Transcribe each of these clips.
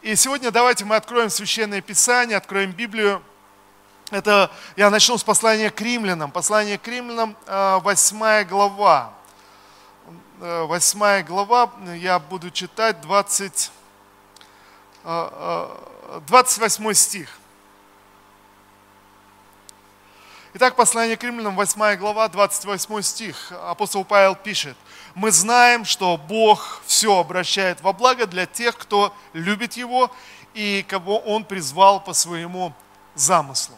И сегодня давайте мы откроем Священное Писание, откроем Библию. Это я начну с послания к римлянам. Послание к римлянам, 8 э, глава. 8 э, глава, я буду читать 20, 28 стих. Итак, послание к римлянам, 8 глава, 28 стих. Апостол Павел пишет мы знаем, что Бог все обращает во благо для тех, кто любит Его и кого Он призвал по своему замыслу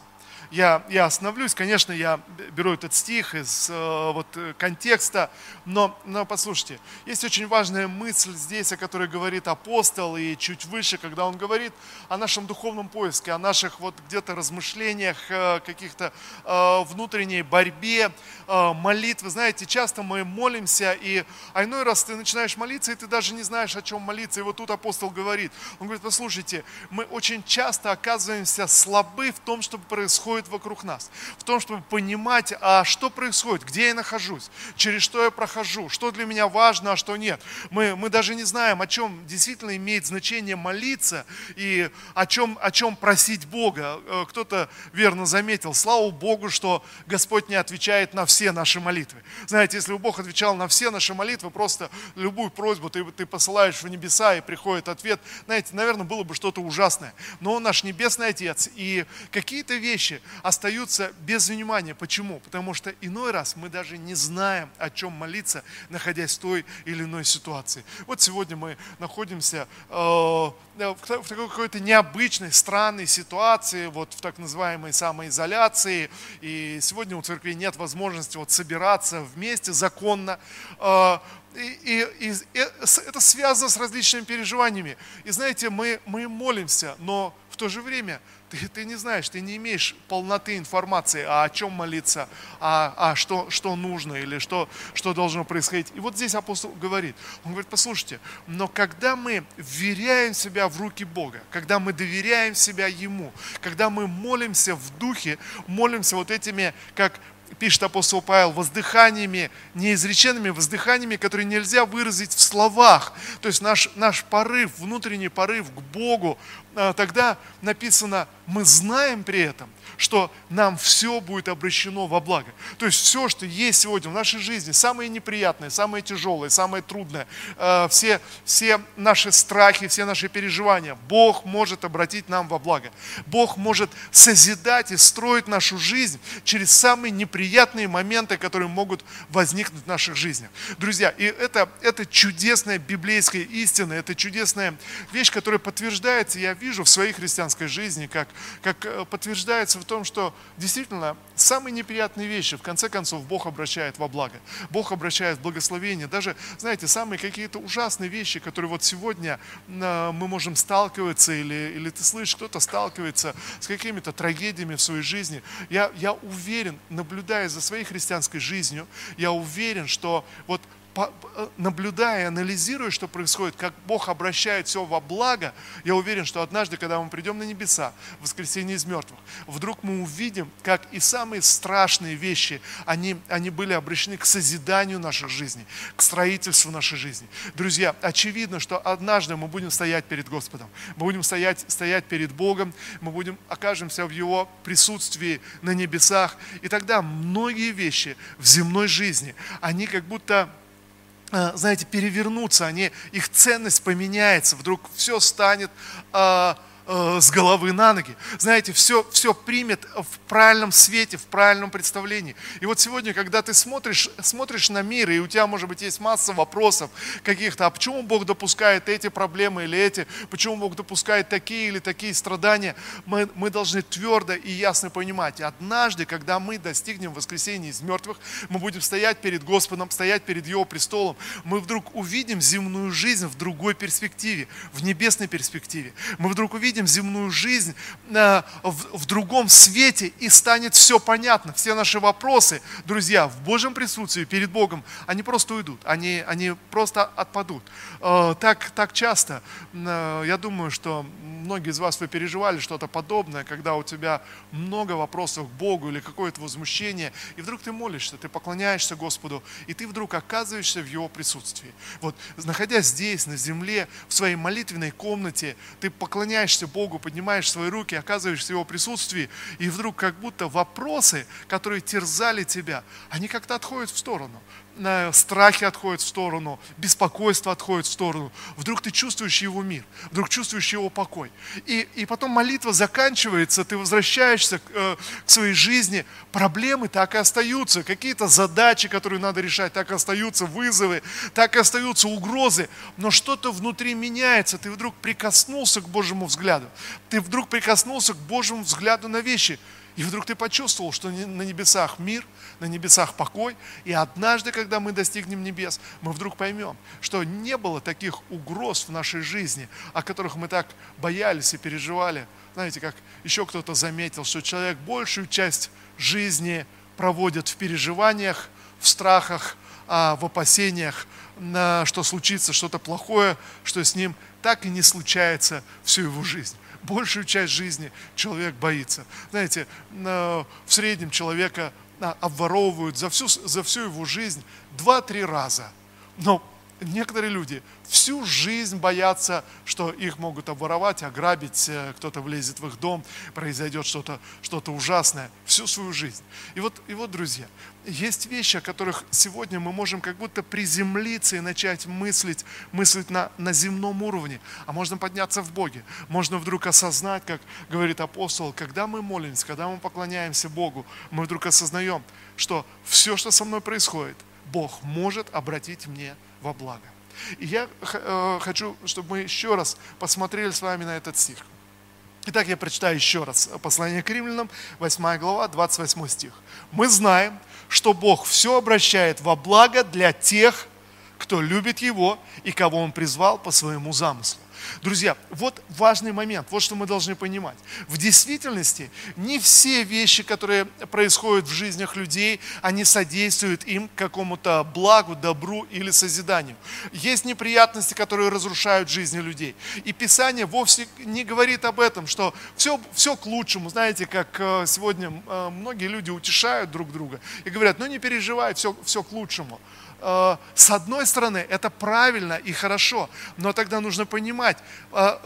я, я остановлюсь. Конечно, я беру этот стих из э, вот, контекста, но, но послушайте, есть очень важная мысль здесь, о которой говорит апостол, и чуть выше, когда он говорит о нашем духовном поиске, о наших вот где-то размышлениях, э, каких-то э, внутренней борьбе, э, молитвы. Знаете, часто мы молимся, и а иной раз ты начинаешь молиться, и ты даже не знаешь, о чем молиться. И вот тут апостол говорит, он говорит, послушайте, мы очень часто оказываемся слабы в том, что происходит происходит вокруг нас. В том, чтобы понимать, а что происходит, где я нахожусь, через что я прохожу, что для меня важно, а что нет. Мы, мы даже не знаем, о чем действительно имеет значение молиться и о чем, о чем просить Бога. Э, кто-то верно заметил, слава Богу, что Господь не отвечает на все наши молитвы. Знаете, если бы Бог отвечал на все наши молитвы, просто любую просьбу ты, ты посылаешь в небеса и приходит ответ, знаете, наверное, было бы что-то ужасное. Но Он наш Небесный Отец, и какие-то вещи, остаются без внимания. Почему? Потому что иной раз мы даже не знаем, о чем молиться, находясь в той или иной ситуации. Вот сегодня мы находимся э, в такой какой-то необычной, странной ситуации, вот в так называемой самоизоляции. И сегодня у церкви нет возможности вот собираться вместе законно. Э, и, и, и это связано с различными переживаниями. И знаете, мы, мы молимся, но в то же время ты, ты не знаешь, ты не имеешь полноты информации, а о чем молиться, а, а что, что нужно или что, что должно происходить. И вот здесь апостол говорит, он говорит, послушайте, но когда мы вверяем себя в руки Бога, когда мы доверяем себя Ему, когда мы молимся в духе, молимся вот этими, как пишет апостол Павел, воздыханиями, неизреченными воздыханиями, которые нельзя выразить в словах. То есть наш, наш порыв, внутренний порыв к Богу, а, тогда написано, мы знаем при этом, что нам все будет обращено во благо. То есть все, что есть сегодня в нашей жизни, самое неприятное, самое тяжелое, самое трудное, а, все, все наши страхи, все наши переживания, Бог может обратить нам во благо. Бог может созидать и строить нашу жизнь через самые неприятные моменты, которые могут возникнуть в наших жизнях. Друзья, и это, это чудесная библейская истина, это чудесная вещь, которая подтверждается, я вижу в своей христианской жизни, как, как э, подтверждается в том, что действительно самые неприятные вещи, в конце концов, Бог обращает во благо. Бог обращает в благословение. Даже, знаете, самые какие-то ужасные вещи, которые вот сегодня э, мы можем сталкиваться, или, или ты слышишь, кто-то сталкивается с какими-то трагедиями в своей жизни. Я, я уверен, наблюдая за своей христианской жизнью, я уверен, что вот наблюдая, анализируя, что происходит, как Бог обращает все во благо, я уверен, что однажды, когда мы придем на небеса, в воскресенье из мертвых, вдруг мы увидим, как и самые страшные вещи, они, они были обращены к созиданию наших жизней, к строительству нашей жизни. Друзья, очевидно, что однажды мы будем стоять перед Господом, мы будем стоять, стоять перед Богом, мы будем, окажемся в Его присутствии на небесах, и тогда многие вещи в земной жизни, они как будто Э, знаете, перевернуться, они, их ценность поменяется, вдруг все станет а, Э, с головы на ноги. Знаете, все, все примет в правильном свете, в правильном представлении. И вот сегодня, когда ты смотришь, смотришь на мир, и у тебя, может быть, есть масса вопросов каких-то, а почему Бог допускает эти проблемы или эти, почему Бог допускает такие или такие страдания, мы, мы должны твердо и ясно понимать, однажды, когда мы достигнем воскресения из мертвых, мы будем стоять перед Господом, стоять перед Его престолом, мы вдруг увидим земную жизнь в другой перспективе, в небесной перспективе. Мы вдруг увидим увидим земную жизнь э, в, в другом свете и станет все понятно. Все наши вопросы, друзья, в Божьем присутствии перед Богом, они просто уйдут, они, они просто отпадут. Э, так, так часто, э, я думаю, что многие из вас вы переживали что-то подобное, когда у тебя много вопросов к Богу или какое-то возмущение, и вдруг ты молишься, ты поклоняешься Господу, и ты вдруг оказываешься в Его присутствии. Вот, находясь здесь, на земле, в своей молитвенной комнате, ты поклоняешься Богу, поднимаешь свои руки, оказываешься в Его присутствии, и вдруг как будто вопросы, которые терзали тебя, они как-то отходят в сторону страхи отходят в сторону, беспокойство отходит в сторону. Вдруг ты чувствуешь его мир, вдруг чувствуешь его покой. И, и потом молитва заканчивается, ты возвращаешься к, э, к своей жизни, проблемы так и остаются, какие-то задачи, которые надо решать, так и остаются, вызовы, так и остаются угрозы, но что-то внутри меняется, ты вдруг прикоснулся к Божьему взгляду, ты вдруг прикоснулся к Божьему взгляду на вещи – и вдруг ты почувствовал, что на небесах мир, на небесах покой. И однажды, когда мы достигнем небес, мы вдруг поймем, что не было таких угроз в нашей жизни, о которых мы так боялись и переживали. Знаете, как еще кто-то заметил, что человек большую часть жизни проводит в переживаниях, в страхах, а, в опасениях, что случится что-то плохое, что с ним так и не случается всю его жизнь большую часть жизни человек боится. Знаете, в среднем человека а, обворовывают за всю, за всю его жизнь два-три раза. Но некоторые люди всю жизнь боятся, что их могут обворовать, ограбить, э, кто-то влезет в их дом, произойдет что-то что ужасное всю свою жизнь. И вот, и вот, друзья, есть вещи, о которых сегодня мы можем как будто приземлиться и начать мыслить, мыслить на, на земном уровне, а можно подняться в Боге. Можно вдруг осознать, как говорит апостол, когда мы молимся, когда мы поклоняемся Богу, мы вдруг осознаем, что все, что со мной происходит, Бог может обратить мне во благо. И я э, хочу, чтобы мы еще раз посмотрели с вами на этот стих. Итак, я прочитаю еще раз послание к римлянам, 8 глава, 28 стих. Мы знаем, что Бог все обращает во благо для тех, кто любит Его и кого Он призвал по своему замыслу. Друзья, вот важный момент, вот что мы должны понимать. В действительности не все вещи, которые происходят в жизнях людей, они содействуют им какому-то благу, добру или созиданию. Есть неприятности, которые разрушают жизни людей. И Писание вовсе не говорит об этом, что все, все к лучшему. Знаете, как э, сегодня э, многие люди утешают друг друга и говорят, ну не переживай, все, все к лучшему. Э, с одной стороны, это правильно и хорошо, но тогда нужно понимать, э,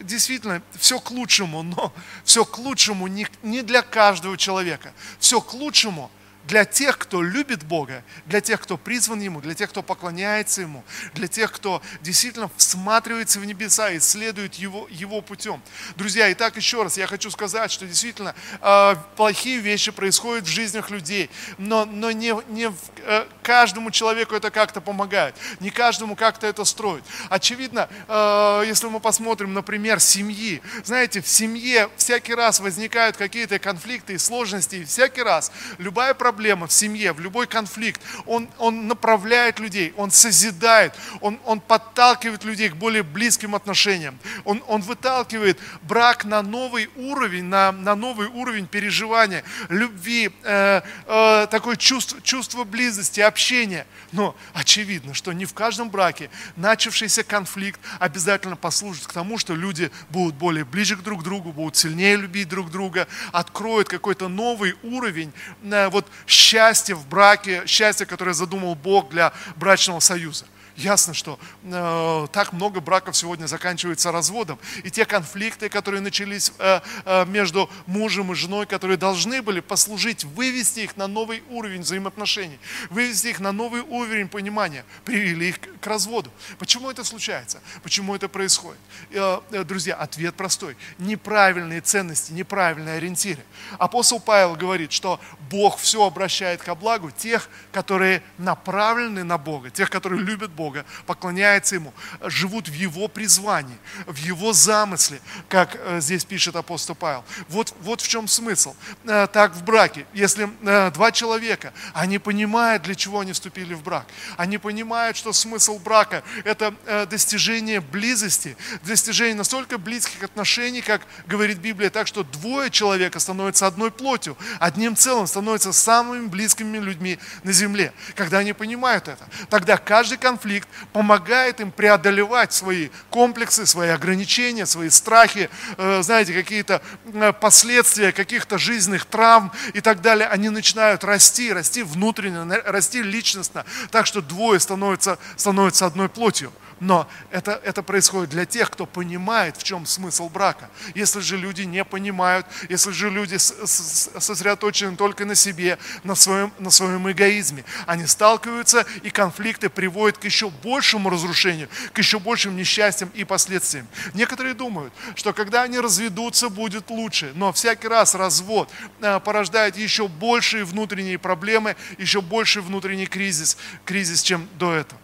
действительно, все к лучшему, но все к лучшему не для каждого человека. Все к лучшему – для тех, кто любит Бога, для тех, кто призван Ему, для тех, кто поклоняется Ему, для тех, кто действительно всматривается в небеса и следует Его, его путем. Друзья, и так еще раз я хочу сказать, что действительно э, плохие вещи происходят в жизнях людей, но, но не, не в, э, каждому человеку это как-то помогает, не каждому как-то это строит. Очевидно, э, если мы посмотрим, например, семьи, знаете, в семье всякий раз возникают какие-то конфликты и сложности, и всякий раз любая проблема проблема в семье, в любой конфликт, он, он направляет людей, он созидает, он, он подталкивает людей к более близким отношениям. Он, он выталкивает брак на новый уровень, на, на новый уровень переживания, любви, э, э, такое чувство, чувство близости, общения. Но очевидно, что не в каждом браке начавшийся конфликт обязательно послужит к тому, что люди будут более ближе к друг другу, будут сильнее любить друг друга, откроют какой-то новый уровень э, вот счастье в браке, счастье, которое задумал Бог для брачного союза. Ясно, что э, так много браков сегодня заканчивается разводом. И те конфликты, которые начались э, э, между мужем и женой, которые должны были послужить, вывести их на новый уровень взаимоотношений, вывести их на новый уровень понимания, привели их к разводу. Почему это случается? Почему это происходит? Э, э, друзья, ответ простой. Неправильные ценности, неправильные ориентиры. Апостол Павел говорит, что Бог все обращает ко благу тех, которые направлены на Бога, тех, которые любят Бога Бога, поклоняются Ему, живут в Его призвании, в Его замысле, как э, здесь пишет апостол Павел. Вот, вот в чем смысл. Э, так в браке, если э, два человека, они понимают, для чего они вступили в брак, они понимают, что смысл брака – это достижение близости, достижение настолько близких отношений, как говорит Библия, так что двое человека становятся одной плотью, одним целым, становятся самыми близкими людьми на земле. Когда они понимают это, тогда каждый конфликт помогает им преодолевать свои комплексы, свои ограничения, свои страхи, э, знаете, какие-то э, последствия каких-то жизненных травм и так далее. Они начинают расти, расти внутренне, расти личностно, так что двое становятся, становятся одной плотью. Но это, это происходит для тех, кто понимает, в чем смысл брака. Если же люди не понимают, если же люди сосредоточены только на себе, на своем, на своем эгоизме, они сталкиваются, и конфликты приводят к еще большему разрушению, к еще большим несчастьям и последствиям. Некоторые думают, что когда они разведутся, будет лучше, но всякий раз развод э, порождает еще большие внутренние проблемы, еще больший внутренний кризис, кризис, чем до этого.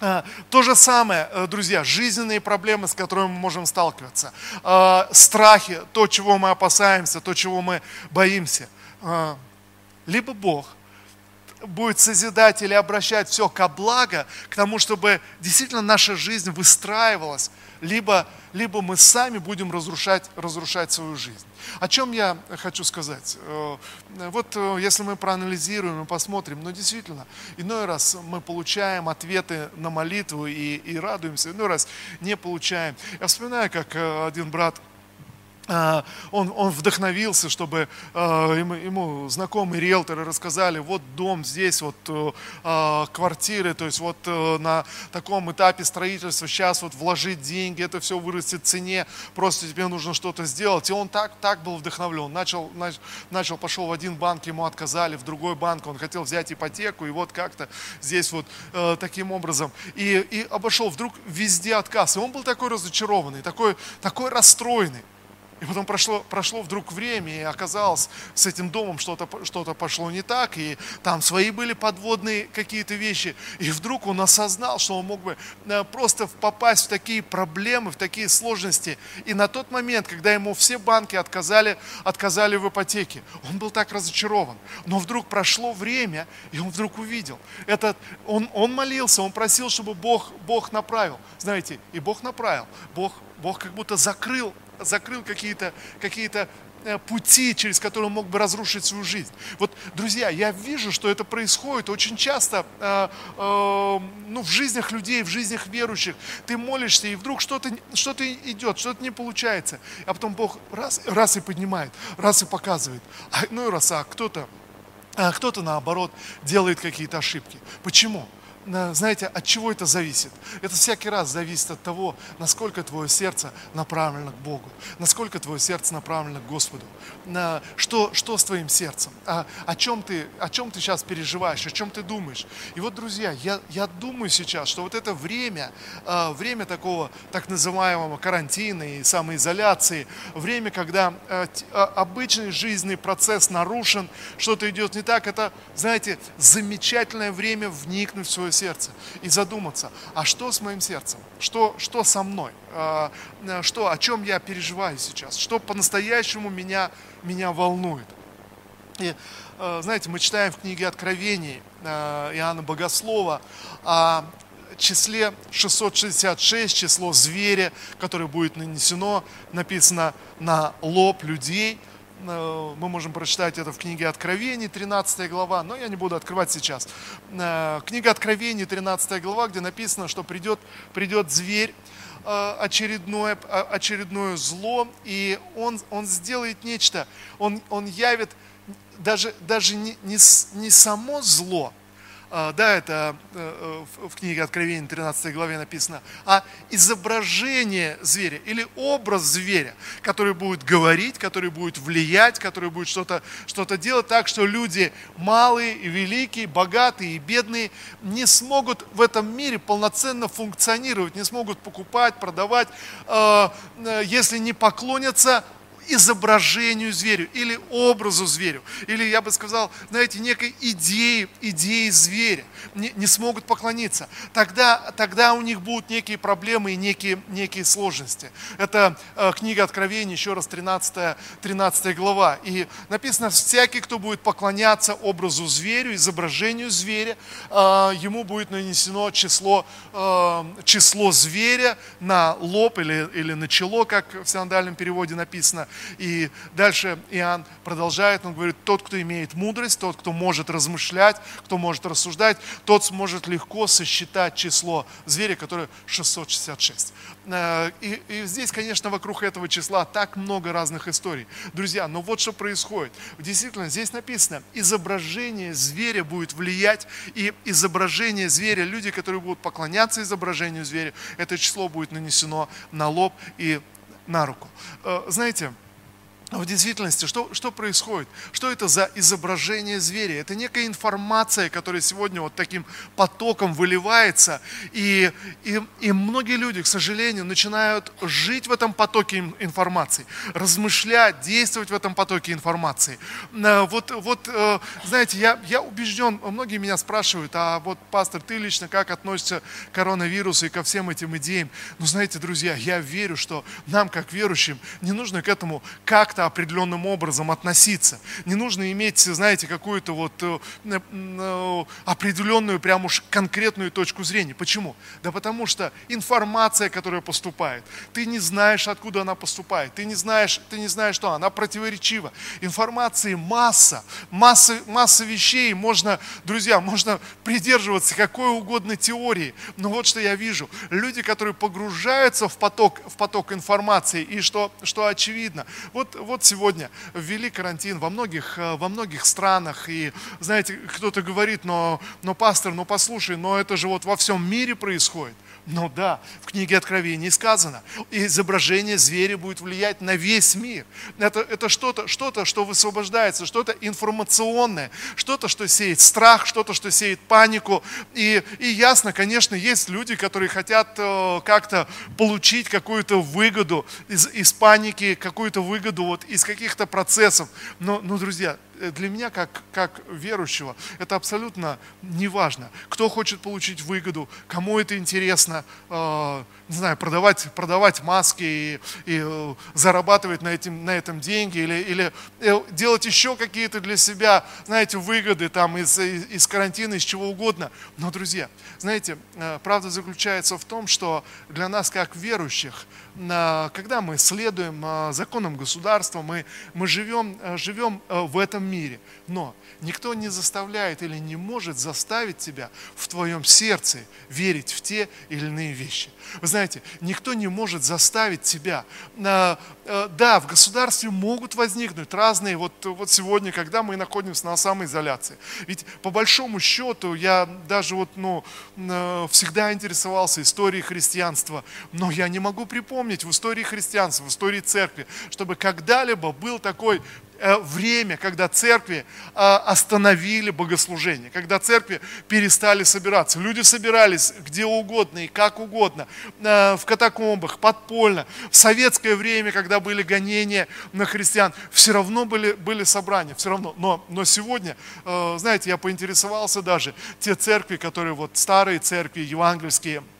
А, то же самое, э, друзья, жизненные проблемы, с которыми мы можем сталкиваться, а, страхи, то, чего мы опасаемся, то, чего мы боимся. Либо Бог будет созидать или обращать все ко благо, к тому, чтобы действительно наша жизнь выстраивалась, либо, либо мы сами будем разрушать, разрушать свою жизнь. О чем я хочу сказать? Э, вот э, если мы проанализируем и посмотрим, ну действительно, иной раз мы получаем ответы на молитву и, и радуемся, иной раз не получаем. Я вспоминаю, как э, один брат он, он вдохновился, чтобы а, ему, ему знакомые риэлторы рассказали, вот дом здесь, вот э, а, квартиры, то есть вот э, на таком этапе строительства сейчас вот вложить деньги, это все вырастет в цене, просто тебе нужно что-то сделать. И он так, так был вдохновлен, начал, начал, пошел в один банк, ему отказали, в другой банк, он хотел взять ипотеку, и вот как-то здесь вот э, таким образом. И, и обошел, вдруг везде отказ. И он был такой разочарованный, такой, такой расстроенный. И потом прошло, прошло вдруг время, и оказалось, с этим домом что-то что пошло не так, и там свои были подводные какие-то вещи. И вдруг он осознал, что он мог бы э, просто попасть в такие проблемы, в такие сложности. И на тот момент, когда ему все банки отказали, отказали в ипотеке, он был так разочарован. Но вдруг прошло время, и он вдруг увидел. Этот, он, он молился, он просил, чтобы Бог, Бог направил. Знаете, и Бог направил. Бог, Бог как будто закрыл закрыл какие-то какие э, пути, через которые он мог бы разрушить свою жизнь. Вот, друзья, я вижу, что это происходит очень часто э, э, ну, в жизнях людей, в жизнях верующих. Ты молишься, и вдруг что-то что идет, что-то не получается. А потом Бог раз, раз и поднимает, раз и показывает. А, ну и раз, а кто-то а кто-то, наоборот, делает какие-то ошибки. Почему? Знаете, от чего это зависит? Это всякий раз зависит от того, насколько твое сердце направлено к Богу, насколько твое сердце направлено к Господу. На, что, что с твоим сердцем? А, о, чем ты, о чем ты сейчас переживаешь, о чем ты думаешь? И вот, друзья, я, я думаю сейчас, что вот это время, а, время такого так называемого карантина и самоизоляции, время, когда а, а, обычный жизненный процесс нарушен, что-то идет не так, это, знаете, замечательное время вникнуть в свое сердце и задуматься, а что с моим сердцем? Что, что со мной? А, что, о чем я переживаю сейчас? Что по-настоящему меня, меня волнует? И, а, знаете, мы читаем в книге Откровений а, Иоанна Богослова о числе 666, число зверя, которое будет нанесено, написано на лоб людей – Э, мы можем прочитать это в книге Откровений, 13 глава, но я не буду открывать сейчас. Э, книга Откровений, 13 глава, где написано, что придет, придет зверь, э, очередное, очередное зло, и он, он сделает нечто, он, он явит даже, даже не, не, не само зло, да, это э, э, в книге Откровения 13 главе написано, а изображение зверя или образ зверя, который будет говорить, который будет влиять, который будет что-то что делать так, что люди малые и великие, богатые и бедные не смогут в этом мире полноценно функционировать, не смогут покупать, продавать, э, если не поклонятся изображению зверю или образу зверю, или, я бы сказал, знаете, некой идеи, идеи зверя, не, не смогут поклониться. Тогда, тогда у них будут некие проблемы и некие, некие сложности. Это э, книга Откровения, еще раз, 13, 13 глава. И написано, всякий, кто будет поклоняться образу зверю, изображению зверя, э, ему будет нанесено число, э, число зверя на лоб или, или на чело, как в синодальном переводе написано. И дальше Иоанн продолжает, он говорит, тот, кто имеет мудрость, тот, кто может размышлять, кто может рассуждать, тот сможет легко сосчитать число зверя, которое 666. Э, и, и здесь, конечно, вокруг этого числа так много разных историй. Друзья, но вот что происходит. Действительно, здесь написано, изображение зверя будет влиять, и изображение зверя, люди, которые будут поклоняться изображению зверя, это число будет нанесено на лоб и на руку. Э, знаете, в действительности, что, что происходит? Что это за изображение зверя? Это некая информация, которая сегодня вот таким потоком выливается. И, и, и многие люди, к сожалению, начинают жить в этом потоке информации, размышлять, действовать в этом потоке информации. Э, вот, вот э, знаете, я, я убежден, многие меня спрашивают, а вот, пастор, ты лично как относишься к коронавирусу и ко всем этим идеям? Ну, знаете, друзья, я верю, что нам, как верующим, не нужно к этому как-то как-то определенным образом относиться. Не нужно иметь, знаете, какую-то вот э, э, определенную, прям уж конкретную точку зрения. Почему? Да потому что информация, которая поступает, ты не знаешь, откуда она поступает, ты не знаешь, ты не знаешь, что она противоречива. Информации масса, масса, масса вещей, можно, друзья, можно придерживаться какой угодно теории. Но вот что я вижу, люди, которые погружаются в поток, в поток информации, и что, что очевидно, вот, вот сегодня ввели карантин во многих, э, во многих странах, и, знаете, кто-то говорит, но, но пастор, ну послушай, но это же вот во всем мире происходит. Ну да, в книге Откровений сказано, изображение зверя будет влиять на весь мир. Это, это что-то, что-то, что высвобождается, что-то информационное, что-то, что сеет страх, что-то, что сеет панику. И, и ясно, конечно, есть люди, которые хотят э, как-то получить какую-то выгоду из, из паники, какую-то выгоду вот из каких-то процессов. Но, но, друзья, Э, для меня, как, как верующего, это абсолютно не важно. Кто хочет получить выгоду, кому это интересно, э, не знаю, продавать, продавать маски и, и э, зарабатывать на, этим, на этом деньги или, или э, делать еще какие-то для себя, знаете, выгоды там из, из, из карантина, из чего угодно. Но, друзья, знаете, э, правда заключается в том, что для нас, как верующих, когда мы следуем законам государства, мы, мы живем, живем в этом мире. Но никто не заставляет или не может заставить тебя в твоем сердце верить в те или иные вещи. Вы знаете, никто не может заставить тебя. Э, да, в государстве могут возникнуть разные, вот, вот сегодня, когда мы находимся на самоизоляции. Ведь по большому счету я даже вот, ну, э, всегда интересовался историей христианства, но я не могу припомнить в истории христианства, в истории церкви, чтобы когда-либо был такой время, когда церкви э, остановили богослужение, когда церкви перестали собираться. Люди собирались где угодно и как угодно, э, в катакомбах, подпольно. В советское время, когда были гонения на христиан, все равно были, были собрания, все равно. Но, но сегодня, знаете, я поинтересовался даже, те церкви, которые вот старые церкви, евангельские, Э,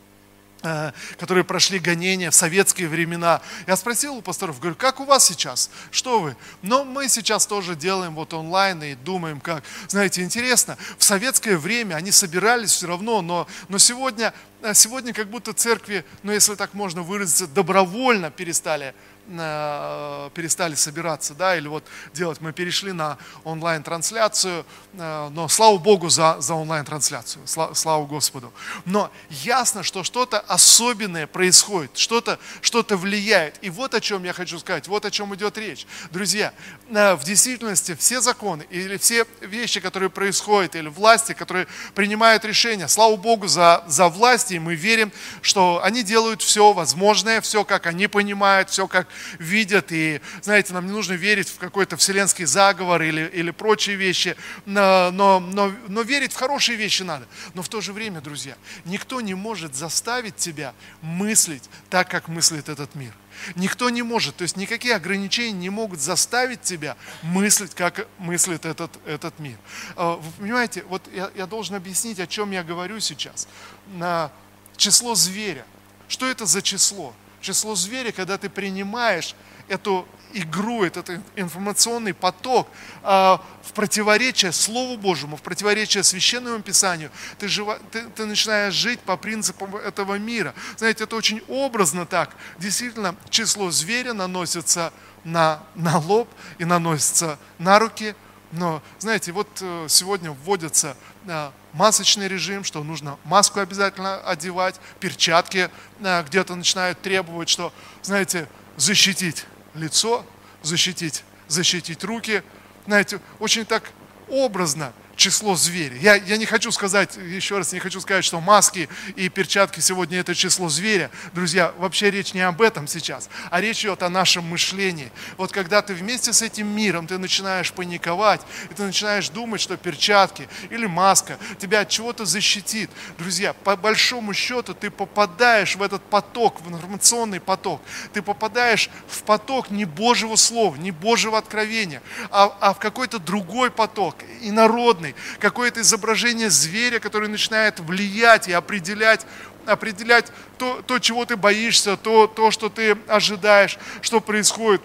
которые прошли гонения в советские времена. Я спросил у пасторов, говорю, как у вас сейчас? Что вы? Но мы сейчас тоже делаем вот онлайн и думаем, как. Знаете, интересно, в советское время они собирались все равно, но, но сегодня, э, сегодня как будто церкви, ну если так можно выразиться, добровольно перестали Э, перестали собираться, да, или вот делать. Мы перешли на онлайн-трансляцию, э, но слава Богу за, за онлайн-трансляцию, слава, слава Господу. Но ясно, что что-то особенное происходит, что-то что влияет. И вот о чем я хочу сказать, вот о чем идет речь. Друзья, э, в действительности все законы или все вещи, которые происходят, или власти, которые принимают решения, слава Богу за, за власти, и мы верим, что они делают все возможное, все, как они понимают, все, как видят. И, знаете, нам не нужно верить в какой-то вселенский заговор или, или прочие вещи, но, но, но, но верить в хорошие вещи надо. Но в то же время, друзья, никто не может заставить тебя мыслить так, как мыслит этот мир. Никто не может, то есть никакие ограничения не могут заставить тебя мыслить, как мыслит этот, этот мир. А, вы понимаете, вот я, я должен объяснить, о чем я говорю сейчас. На число зверя. Что это за число? Число зверя, когда ты принимаешь эту игру, этот информационный поток а, в противоречие Слову Божьему, в противоречие Священному Писанию, ты, жива, ты, ты начинаешь жить по принципам этого мира. Знаете, это очень образно так. Действительно, число зверя наносится на, на лоб и наносится на руки. Но, знаете, вот э, сегодня вводится а, масочный режим, что нужно маску обязательно одевать, перчатки а, где-то начинают требовать, что, знаете, защитить лицо, защитить, защитить руки. Знаете, очень так образно число зверя. Я, я не хочу сказать, еще раз, не хочу сказать, что маски и перчатки сегодня это число зверя. Друзья, вообще речь не об этом сейчас, а речь идет о нашем мышлении. Вот когда ты вместе с этим миром, ты начинаешь паниковать, и ты начинаешь думать, что перчатки или маска тебя от чего-то защитит. Друзья, по большому счету ты попадаешь в этот поток, в информационный поток. Ты попадаешь в поток не Божьего Слова, не Божьего откровения, а, а в какой-то другой поток, инородный, животный, какое-то изображение зверя, который начинает влиять и определять определять то, то чего ты боишься, то, то, что ты ожидаешь, что происходит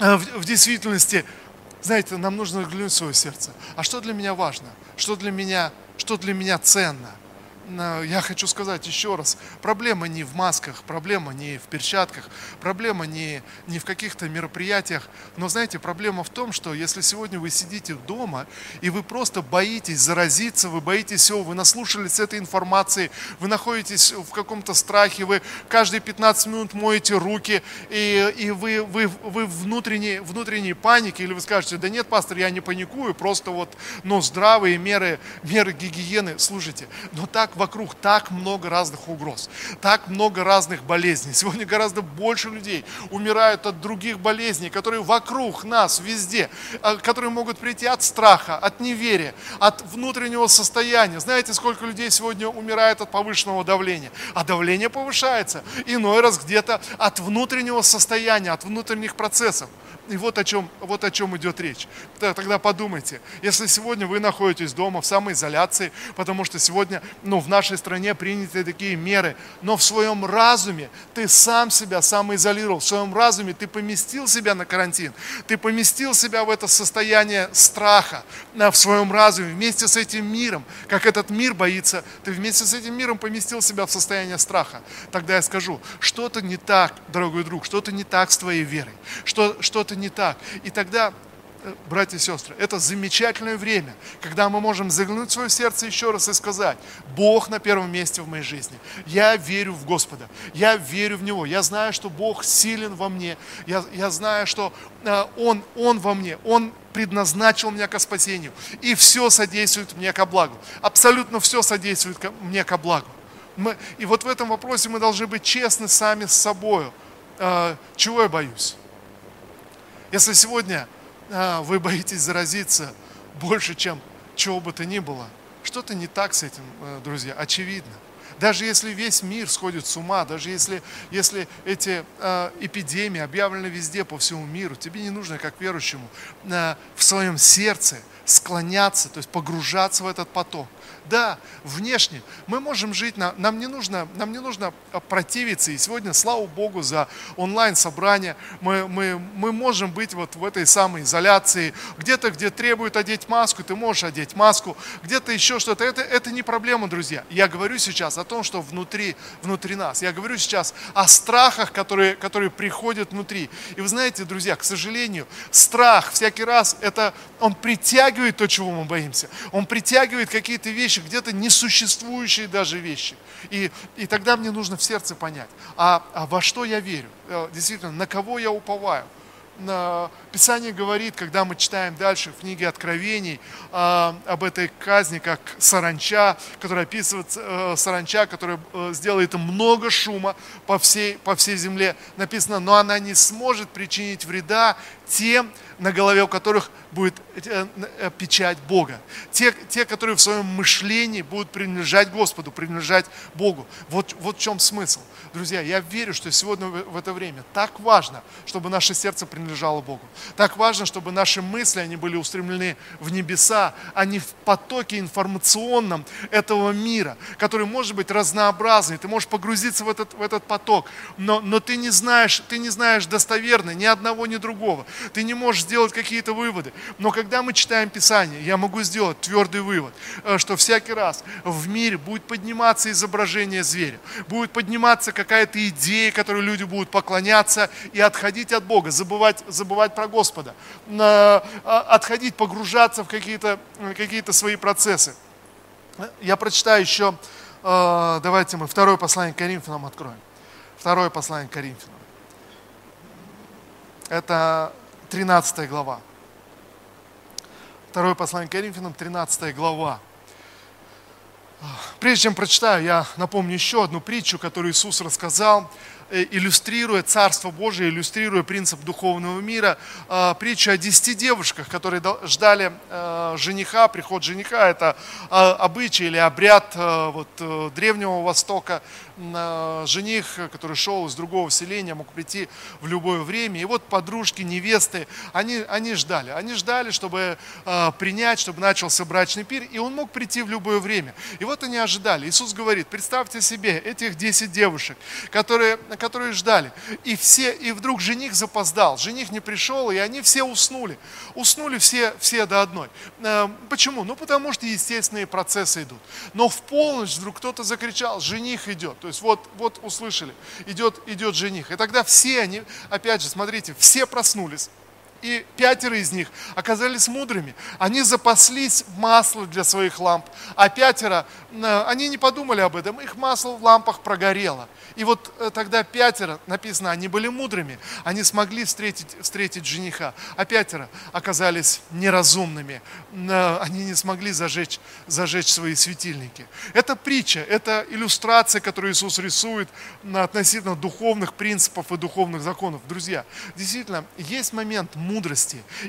э, в, в действительности. Знаете, нам нужно взглянуть в свое сердце. А что для меня важно? Что для меня, что для меня ценно? Я хочу сказать еще раз, проблема не в масках, проблема не в перчатках, проблема не, не в каких-то мероприятиях, но знаете, проблема в том, что если сегодня вы сидите дома, и вы просто боитесь заразиться, вы боитесь всего, вы наслушались этой информации, вы находитесь в каком-то страхе, вы каждые 15 минут моете руки, и, и вы, вы, вы внутренней, внутренней панике, или вы скажете, да нет, пастор, я не паникую, просто вот, но здравые меры, меры гигиены, слушайте, но так вокруг так много разных угроз, так много разных болезней. Сегодня гораздо больше людей умирают от других болезней, которые вокруг нас, везде, а, которые могут прийти от страха, от неверия, от внутреннего состояния. Знаете, сколько людей сегодня умирает от повышенного давления? А давление повышается иной раз где-то от внутреннего состояния, от внутренних процессов. И вот о чем, вот о чем идет речь. Тогда подумайте, если сегодня вы находитесь дома в самоизоляции, потому что сегодня ну, в нашей стране приняты такие меры, но в своем разуме ты сам себя самоизолировал, в своем разуме ты поместил себя на карантин, ты поместил себя в это состояние страха в своем разуме вместе с этим миром, как этот мир боится, ты вместе с этим миром поместил себя в состояние страха. Тогда я скажу, что-то не так, дорогой друг, что-то не так с твоей верой, что, что-то не так. И тогда, э, братья и сестры, это замечательное время, когда мы можем заглянуть в свое сердце еще раз и сказать, Бог на первом месте в моей жизни. Я верю в Господа, я верю в Него, я знаю, что Бог силен во мне, я, я знаю, что э, Он, Он во мне, Он предназначил меня к спасению, и все содействует мне ко благу. Абсолютно все содействует мне ко благу. Мы, и вот в этом вопросе мы должны быть честны сами с собой. Э, чего я боюсь? Если сегодня а, вы боитесь заразиться больше, чем чего бы то ни было, что-то не так с этим, э, друзья, очевидно. Даже если весь мир сходит с ума, даже если, если эти э, эпидемии объявлены везде по всему миру, тебе не нужно, как верующему, э, в своем сердце склоняться, то есть погружаться в этот поток. Да, внешне мы можем жить, на, нам, не нужно, нам не нужно а, противиться. И сегодня, слава Богу, за онлайн-собрание мы, мы, мы можем быть вот в этой самой изоляции. Где-то, где требуют одеть маску, ты можешь одеть маску. Где-то еще что-то. Это, это не проблема, друзья. Я говорю сейчас о том, что внутри, внутри нас. Я говорю сейчас о страхах, которые, которые приходят внутри. И вы знаете, друзья, к сожалению, страх всякий раз, это, он притягивает то, чего мы боимся. Он притягивает какие-то вещи, где-то несуществующие даже вещи. И, и тогда мне нужно в сердце понять, а, а во что я верю, э, действительно, на кого я уповаю. Писание говорит, когда мы читаем дальше в книге Откровений а, об этой казни, как саранча, которая описывает э, саранча, которая э, сделает много шума по всей, по всей земле. Написано, но она не сможет причинить вреда тем, на голове у которых будет э, печать Бога. Те, те, которые в своем мышлении будут принадлежать Господу, принадлежать Богу. Вот, вот в чем смысл. Друзья, я верю, что сегодня в это время так важно, чтобы наше сердце принадлежало Богу. Так важно, чтобы наши мысли, они были устремлены в небеса, а не в потоке информационном этого мира, который может быть разнообразный. Ты можешь погрузиться в этот, в этот поток, но, но ты, не знаешь, ты не знаешь достоверно ни одного, ни другого. Ты не можешь сделать какие-то выводы. Но когда мы читаем Писание, я могу сделать твердый вывод, э, что всякий раз в мире будет подниматься изображение зверя, будет подниматься какая-то идея, которой люди будут поклоняться и отходить от Бога, забывать, забывать про Господа, а, отходить, погружаться в какие-то какие свои процессы. Я прочитаю еще, э, давайте мы второе послание к Коринфянам откроем. Второе послание к Коринфянам. Это 13 глава. Второе послание к Коринфянам, 13 глава. Прежде чем прочитаю, я напомню еще одну притчу, которую Иисус рассказал, иллюстрируя Царство Божие, иллюстрируя принцип духовного мира, э, притчу о десяти девушках, которые ждали э, жениха, приход жениха, это обычай или обряд вот, Древнего Востока, жених, который шел из другого селения, мог прийти в любое время. И вот подружки, невесты, они, они ждали. Они ждали, чтобы э, принять, чтобы начался брачный пир, и он мог прийти в любое время. И вот они ожидали. Иисус говорит, представьте себе этих 10 девушек, которые, которые ждали. И, все, и вдруг жених запоздал, жених не пришел, и они все уснули. Уснули все, все до одной. Э, почему? Ну, потому что естественные процессы идут. Но в полночь вдруг кто-то закричал, жених идет. То есть вот, вот услышали, идет, идет жених. И тогда все они, опять же, смотрите, все проснулись и пятеро из них оказались мудрыми. Они запаслись маслом для своих ламп, а пятеро, э, они не подумали об этом, их масло в лампах прогорело. И вот э, тогда пятеро, написано, они были мудрыми, они смогли встретить, встретить жениха, а пятеро оказались неразумными, э, они не смогли зажечь, зажечь свои светильники. Это притча, это иллюстрация, которую Иисус рисует относительно духовных принципов и духовных законов. Друзья, действительно, есть момент мудрости.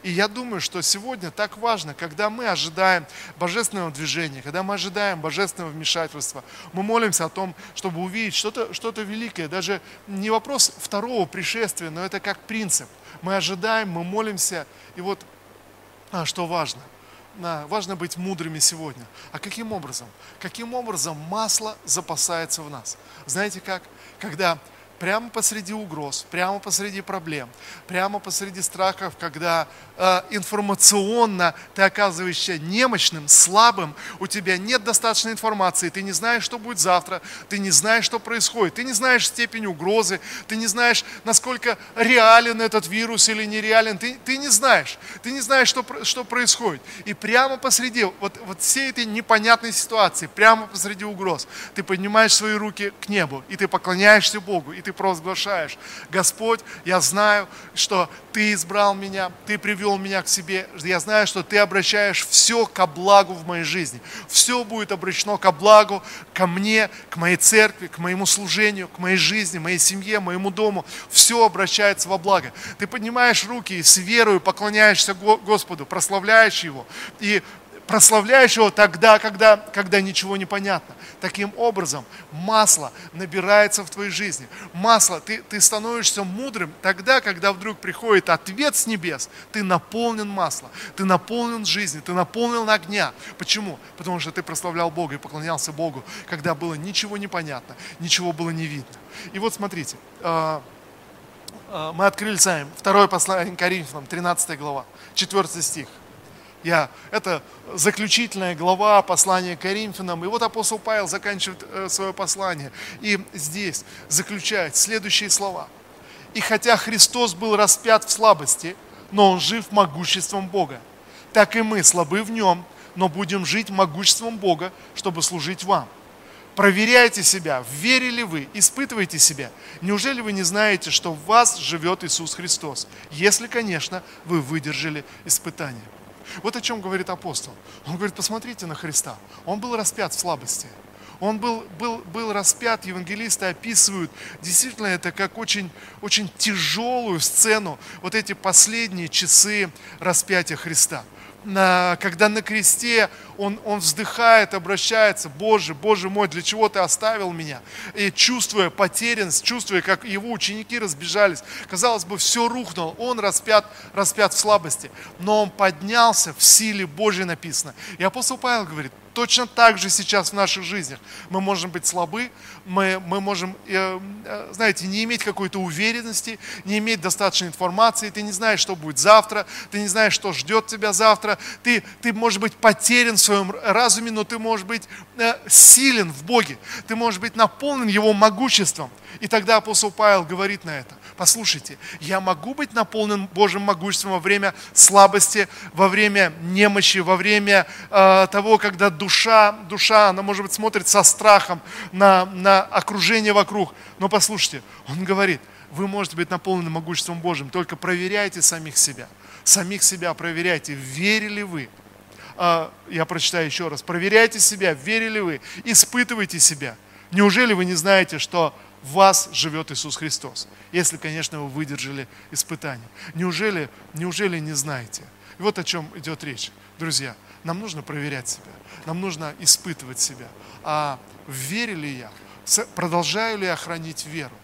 И я думаю, что сегодня так важно, когда мы ожидаем божественного движения, когда мы ожидаем божественного вмешательства, мы молимся о том, чтобы увидеть что-то что великое, даже не вопрос второго пришествия, но это как принцип. Мы ожидаем, мы молимся, и вот а, что важно – важно быть мудрыми сегодня. А каким образом? Каким образом масло запасается в нас? Знаете как? Когда прямо посреди угроз, прямо посреди проблем, прямо посреди страхов, когда э, информационно ты оказываешься немощным, слабым, у тебя нет достаточной информации, ты не знаешь, что будет завтра, ты не знаешь, что происходит, ты не знаешь степень угрозы, ты не знаешь, насколько реален этот вирус или нереален, ты, ты не знаешь, ты не знаешь, что, что происходит. И прямо посреди вот, вот всей этой непонятной ситуации, прямо посреди угроз, ты поднимаешь свои руки к небу, и ты поклоняешься Богу, и ты провозглашаешь, Господь, я знаю, что Ты избрал меня, Ты привел меня к себе, я знаю, что Ты обращаешь все ко благу в моей жизни. Все будет обращено ко благу, ко мне, к моей церкви, к моему служению, к моей жизни, моей семье, моему дому. Все обращается во благо. Ты поднимаешь руки и с верою поклоняешься Господу, прославляешь Его. И прославляешь его тогда, когда, когда ничего не понятно. Таким образом, масло набирается в твоей жизни. Масло, ты, ты становишься мудрым тогда, когда вдруг приходит ответ с небес, ты наполнен маслом, ты наполнен жизнью, ты наполнен огня. Почему? Потому что ты прославлял Бога и поклонялся Богу, когда было ничего не понятно, ничего было не видно. И вот смотрите, а, а, мы открыли с вами второе послание Коринфянам, 13 глава, 4 стих. Я, это заключительная глава послания Коринфянам. И вот апостол Павел заканчивает э, свое послание. И здесь заключает следующие слова. «И хотя Христос был распят в слабости, но Он жив могуществом Бога, так и мы слабы в Нем, но будем жить могуществом Бога, чтобы служить вам. проверяйте себя, верили вы, испытывайте себя. Неужели вы не знаете, что в вас живет Иисус Христос? Если, конечно, вы выдержали испытание. Вот о чем говорит апостол. Он говорит, посмотрите на Христа. Он был распят в слабости. Он был, был, был распят, евангелисты описывают действительно это как очень, очень тяжелую сцену, вот эти последние часы распятия Христа когда на кресте он, он вздыхает, обращается, Боже, Боже мой, для чего ты оставил меня? И чувствуя потерянность, чувствуя, как его ученики разбежались, казалось бы, все рухнуло, он распят, распят в слабости, но он поднялся в силе Божьей написано. И апостол Павел говорит, Точно так же сейчас в наших жизнях. Мы можем быть слабы, мы, мы можем, э, э, знаете, не иметь какой-то уверенности, не иметь достаточной информации, ты не знаешь, что будет завтра, ты не знаешь, что ждет тебя завтра, ты, ты можешь быть потерян в своем разуме, но ты можешь быть э, силен в Боге, ты можешь быть наполнен Его могуществом. И тогда апостол Павел говорит на это. Послушайте, я могу быть наполнен Божьим могуществом во время слабости, во время немощи, во время э, того, когда душа, душа, она, может быть, смотрит со страхом на, на окружение вокруг. Но послушайте, он говорит, вы можете быть наполнены могуществом Божьим, только проверяйте самих себя. Самих себя проверяйте, верили вы. Э, я прочитаю еще раз. Проверяйте себя, верили вы, испытывайте себя. Неужели вы не знаете, что в вас живет Иисус Христос. Если, конечно, вы выдержали испытание. Неужели, неужели не знаете? И вот о чем идет речь. Друзья, нам нужно проверять себя. Нам нужно испытывать себя. А верю ли я? Продолжаю ли я хранить веру?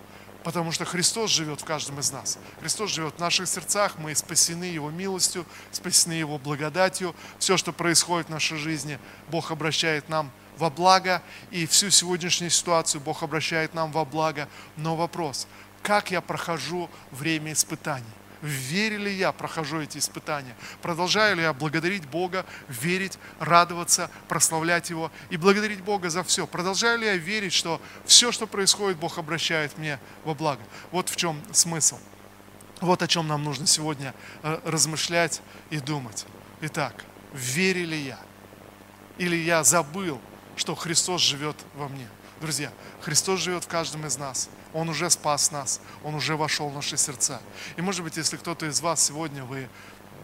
Потому что Христос живет в каждом из нас. Христос живет в наших сердцах, мы спасены Его милостью, спасены Его благодатью. Все, что происходит в нашей жизни, Бог обращает нам во благо, и всю сегодняшнюю ситуацию Бог обращает нам во благо. Но вопрос, как я прохожу время испытаний? Верю ли я прохожу эти испытания? Продолжаю ли я благодарить Бога, верить, радоваться, прославлять Его и благодарить Бога за все? Продолжаю ли я верить, что все, что происходит, Бог обращает мне во благо? Вот в чем смысл. Вот о чем нам нужно сегодня э, размышлять и думать. Итак, верю ли я? Или я забыл что Христос живет во мне. Друзья, Христос живет в каждом из нас. Он уже спас нас, Он уже вошел в наши сердца. И может быть, если кто-то из вас сегодня, вы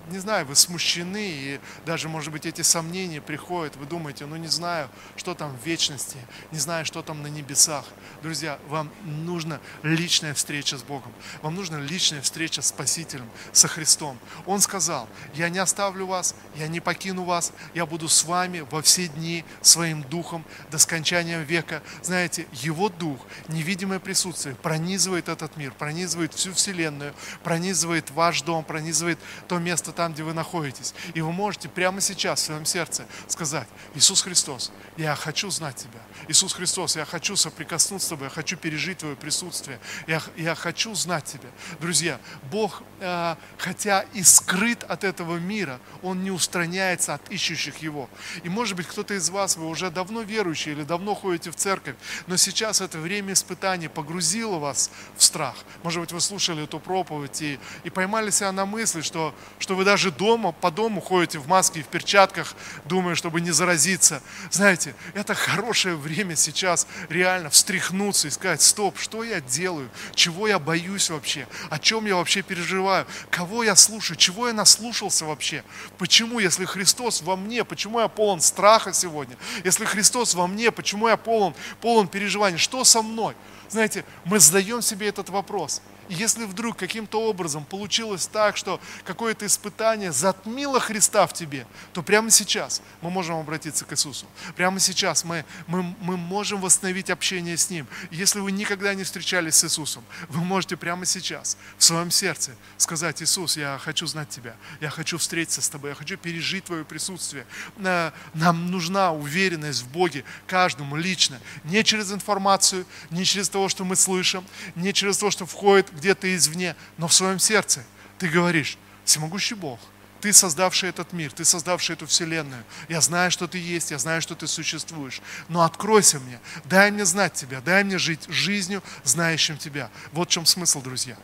не знаю, вы смущены, и даже, может быть, эти сомнения приходят, вы думаете, ну не знаю, что там в вечности, не знаю, что там на небесах. Друзья, вам нужна личная встреча с Богом, вам нужна личная встреча с Спасителем, со Христом. Он сказал, я не оставлю вас, я не покину вас, я буду с вами во все дни своим духом до скончания века. Знаете, Его дух, невидимое присутствие, пронизывает этот мир, пронизывает всю Вселенную, пронизывает ваш дом, пронизывает то место, там, где вы находитесь. И вы можете прямо сейчас в своем сердце сказать, Иисус Христос, я хочу знать Тебя. Иисус Христос, я хочу соприкоснуться с Тобой, я хочу пережить Твое присутствие, я, я хочу знать Тебя. Друзья, Бог, э, хотя и скрыт от этого мира, Он не устраняется от ищущих Его. И может быть кто-то из вас, вы уже давно верующие или давно ходите в церковь, но сейчас это время испытаний погрузило вас в страх. Может быть вы слушали эту проповедь и, и поймали себя на мысли, что, что вы даже дома, по дому ходите в маске и в перчатках, думая, чтобы не заразиться. Знаете, это хорошее время сейчас реально встряхнуться и сказать, стоп, что я делаю, чего я боюсь вообще, о чем я вообще переживаю, кого я слушаю, чего я наслушался вообще, почему, если Христос во мне, почему я полон страха сегодня, если Христос во мне, почему я полон, полон переживаний, что со мной? Знаете, мы задаем себе этот вопрос – если вдруг каким-то образом получилось так, что какое-то испытание затмило Христа в тебе, то прямо сейчас мы можем обратиться к Иисусу. Прямо сейчас мы, мы, мы можем восстановить общение с Ним. Если вы никогда не встречались с Иисусом, вы можете прямо сейчас в своем сердце сказать, Иисус, я хочу знать Тебя, я хочу встретиться с Тобой, я хочу пережить Твое присутствие. Нам нужна уверенность в Боге каждому лично, не через информацию, не через то, что мы слышим, не через то, что входит где-то извне, но в своем сердце ты говоришь, всемогущий Бог, ты создавший этот мир, ты создавший эту вселенную. Я знаю, что ты есть, я знаю, что ты существуешь. Но откройся мне, дай мне знать тебя, дай мне жить жизнью, знающим тебя. Вот в чем смысл, друзья.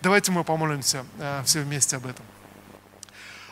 Давайте мы помолимся э, все вместе об этом.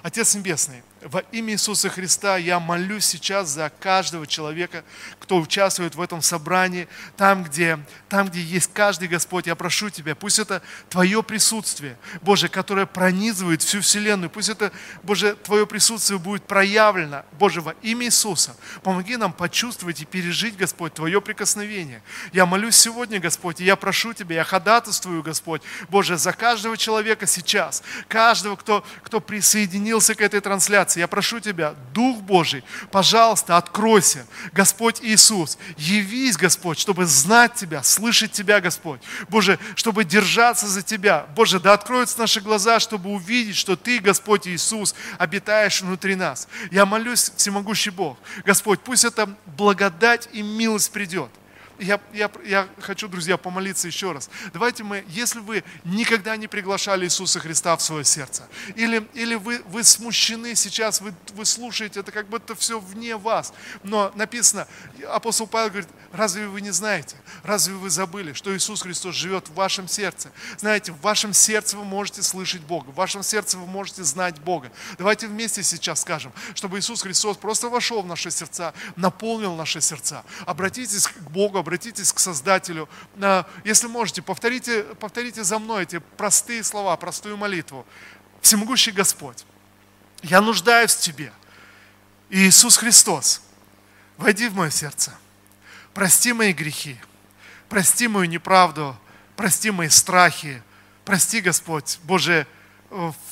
Отец Небесный, во имя Иисуса Христа я молюсь сейчас за каждого человека, кто участвует в этом собрании, там где, там, где есть каждый Господь. Я прошу Тебя, пусть это Твое присутствие, Боже, которое пронизывает всю Вселенную. Пусть это, Боже, Твое присутствие будет проявлено, Боже, во имя Иисуса. Помоги нам почувствовать и пережить, Господь, Твое прикосновение. Я молюсь сегодня, Господь, и я прошу Тебя, я ходатайствую, Господь, Боже, за каждого человека сейчас, каждого, кто, кто присоединился к этой трансляции, трансляции. Я прошу Тебя, Дух Божий, пожалуйста, откройся. Господь Иисус, явись, Господь, чтобы знать Тебя, слышать Тебя, Господь. Боже, чтобы держаться за Тебя. Боже, да откроются наши глаза, чтобы увидеть, что Ты, Господь Иисус, обитаешь внутри нас. Я молюсь, всемогущий Бог. Господь, пусть эта благодать и милость придет я, я, я хочу, друзья, помолиться еще раз. Давайте мы, если вы никогда не приглашали Иисуса Христа в свое сердце, или, или вы, вы смущены сейчас, вы, вы слушаете, это как будто все вне вас, но написано, апостол Павел говорит, разве вы не знаете, разве вы забыли, что Иисус Христос живет в вашем сердце? Знаете, в вашем сердце вы можете слышать Бога, в вашем сердце вы можете знать Бога. Давайте вместе сейчас скажем, чтобы Иисус Христос просто вошел в наши сердца, наполнил наши сердца. Обратитесь к Богу, обратитесь к Создателю. Если можете, повторите, повторите за мной эти простые слова, простую молитву. Всемогущий Господь, я нуждаюсь в Тебе. Иисус Христос, войди в мое сердце. Прости мои грехи, прости мою неправду, прости мои страхи, прости, Господь, Боже,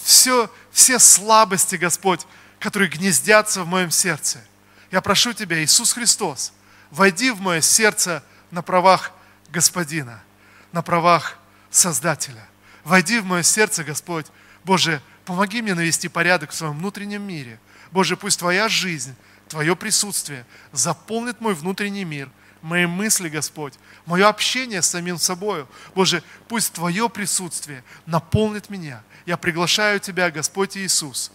все, все слабости, Господь, которые гнездятся в моем сердце. Я прошу Тебя, Иисус Христос, войди в мое сердце на правах Господина, на правах Создателя. Войди в мое сердце, Господь. Боже, помоги мне навести порядок в своем внутреннем мире. Боже, пусть Твоя жизнь, Твое присутствие заполнит мой внутренний мир, мои мысли, Господь, мое общение с самим собой. Боже, пусть Твое присутствие наполнит меня. Я приглашаю Тебя, Господь Иисус.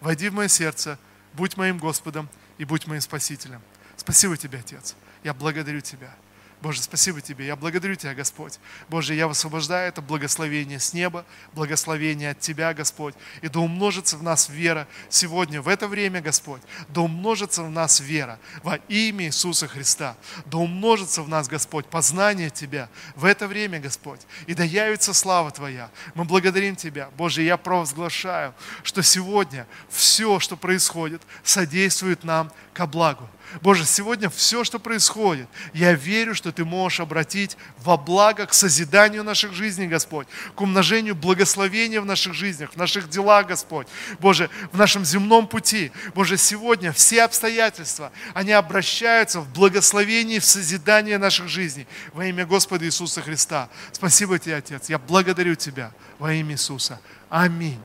Войди в мое сердце, будь моим Господом и будь моим Спасителем. Спасибо Тебе, Отец. Я благодарю Тебя. Боже, спасибо Тебе. Я благодарю Тебя, Господь. Боже, я высвобождаю это благословение с неба, благословение от Тебя, Господь. И да умножится в нас вера сегодня, в это время, Господь. Да умножится в нас вера во имя Иисуса Христа. Да умножится в нас, Господь, познание Тебя в это время, Господь. И да явится слава Твоя. Мы благодарим Тебя. Боже, я провозглашаю, что сегодня все, что происходит, содействует нам ко благу. Боже, сегодня все, что происходит, я верю, что Ты можешь обратить во благо к созиданию наших жизней, Господь, к умножению благословения в наших жизнях, в наших делах, Господь. Боже, в нашем земном пути. Боже, сегодня все обстоятельства, они обращаются в благословение, в созидание наших жизней во имя Господа Иисуса Христа. Спасибо Тебе, Отец. Я благодарю Тебя во имя Иисуса. Аминь.